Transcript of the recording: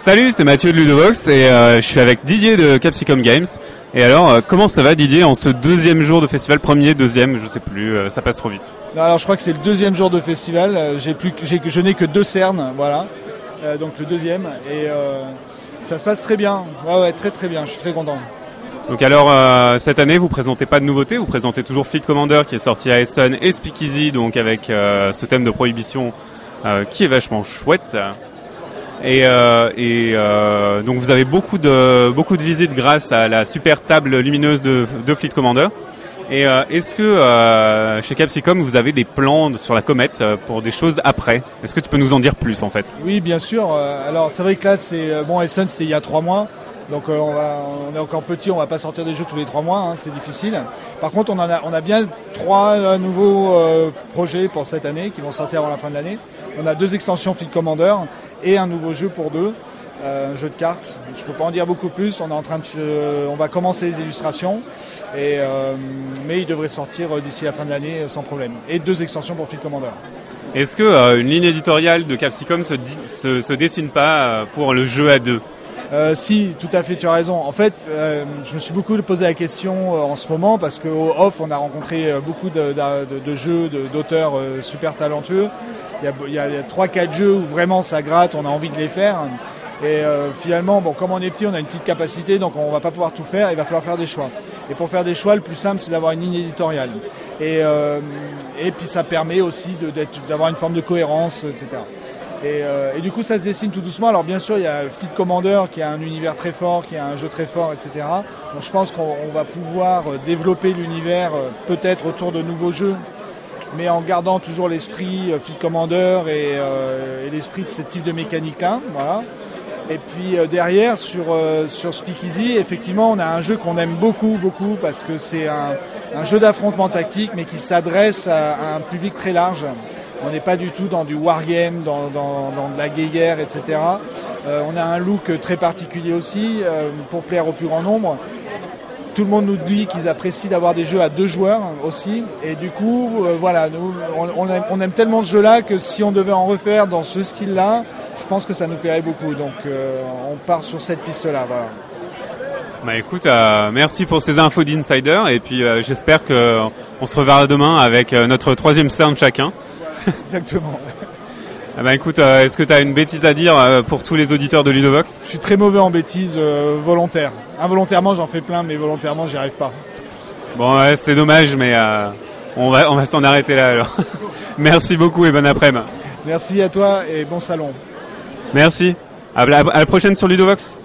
Salut, c'est Mathieu de Ludovox et euh, je suis avec Didier de Capsicum Games. Et alors, euh, comment ça va Didier en ce deuxième jour de festival, premier, deuxième, je sais plus, euh, ça passe trop vite. Non, alors je crois que c'est le deuxième jour de festival. J'ai plus, j'ai, je n'ai que deux cernes, voilà. Donc le deuxième et ça se passe très bien. Ouais, ouais, très très bien. Je suis très content. Donc alors, cette année, vous présentez pas de nouveautés, vous présentez toujours Fleet Commander qui est sorti à Essen et Speakeasy, donc avec ce thème de prohibition qui est vachement chouette. Et, euh, et euh, donc vous avez beaucoup de beaucoup de visites grâce à la super table lumineuse de, de Fleet Commander. Et euh, est-ce que euh, chez Capsicum vous avez des plans sur la comète euh, pour des choses après? Est-ce que tu peux nous en dire plus en fait? Oui, bien sûr. Euh, alors c'est vrai que là, c'est bon. Essen, c'était il y a trois mois. Donc on, va, on est encore petit, on va pas sortir des jeux tous les trois mois, hein, c'est difficile. Par contre, on, en a, on a bien trois nouveaux projets pour cette année qui vont sortir avant la fin de l'année. On a deux extensions Fleet Commander et un nouveau jeu pour deux, euh, un jeu de cartes. Je peux pas en dire beaucoup plus. On est en train de, on va commencer les illustrations, et, euh, mais il devrait sortir euh, d'ici la fin de l'année sans problème. Et deux extensions pour Fleet Commander. Est-ce que euh, une ligne éditoriale de Capsicum se, se, se dessine pas pour le jeu à deux? Euh, si, tout à fait, tu as raison. En fait, euh, je me suis beaucoup posé la question en ce moment parce qu'au off, on a rencontré beaucoup de, de- de- de jeux, d'auteurs super talentueux. Il y a, trois, quatre jeux où vraiment ça gratte, on a envie de les faire. Et euh, finalement, bon, comme on est petit, on a une petite capacité, donc on va pas pouvoir tout faire. Il va falloir faire des choix. Et pour faire des choix, le plus simple, c'est d'avoir une ligne éditoriale. Et, euh, et puis ça permet aussi d'avoir une forme de cohérence, etc. Et, euh, et du coup, ça se dessine tout doucement. Alors, bien sûr, il y a Fleet Commander qui a un univers très fort, qui a un jeu très fort, etc. Donc, je pense qu'on on va pouvoir développer l'univers peut-être autour de nouveaux jeux, mais en gardant toujours l'esprit euh, Fleet Commander et, euh, et l'esprit de ce type de mécanique-là. Voilà. Et puis euh, derrière, sur, euh, sur Speakeasy, effectivement, on a un jeu qu'on aime beaucoup, beaucoup, parce que c'est un, un jeu d'affrontement tactique, mais qui s'adresse à, à un public très large. On n'est pas du tout dans du wargame, dans, dans, dans de la guerre, etc. Euh, on a un look très particulier aussi, euh, pour plaire au plus grand nombre. Tout le monde nous dit qu'ils apprécient d'avoir des jeux à deux joueurs aussi. Et du coup, euh, voilà, nous, on, on aime, on aime tellement ce jeu-là que si on devait en refaire dans ce style-là, je pense que ça nous plairait beaucoup. Donc euh, on part sur cette piste-là. Voilà. Bah écoute, euh, merci pour ces infos d'insider et puis j'espère que on se reverra demain avec notre troisième stand chacun. Exactement. Ah bah écoute, euh, est-ce que tu as une bêtise à dire euh, pour tous les auditeurs de Ludovox? Je suis très mauvais en bêtises euh, volontaires. Involontairement, j'en fais plein, mais volontairement, j'y arrive pas. Bon, ouais, c'est dommage, mais euh, on va on va s'en arrêter là alors. merci beaucoup et bon après-midi. Merci à toi et bon salon. Merci. À la, à la prochaine sur Ludovox.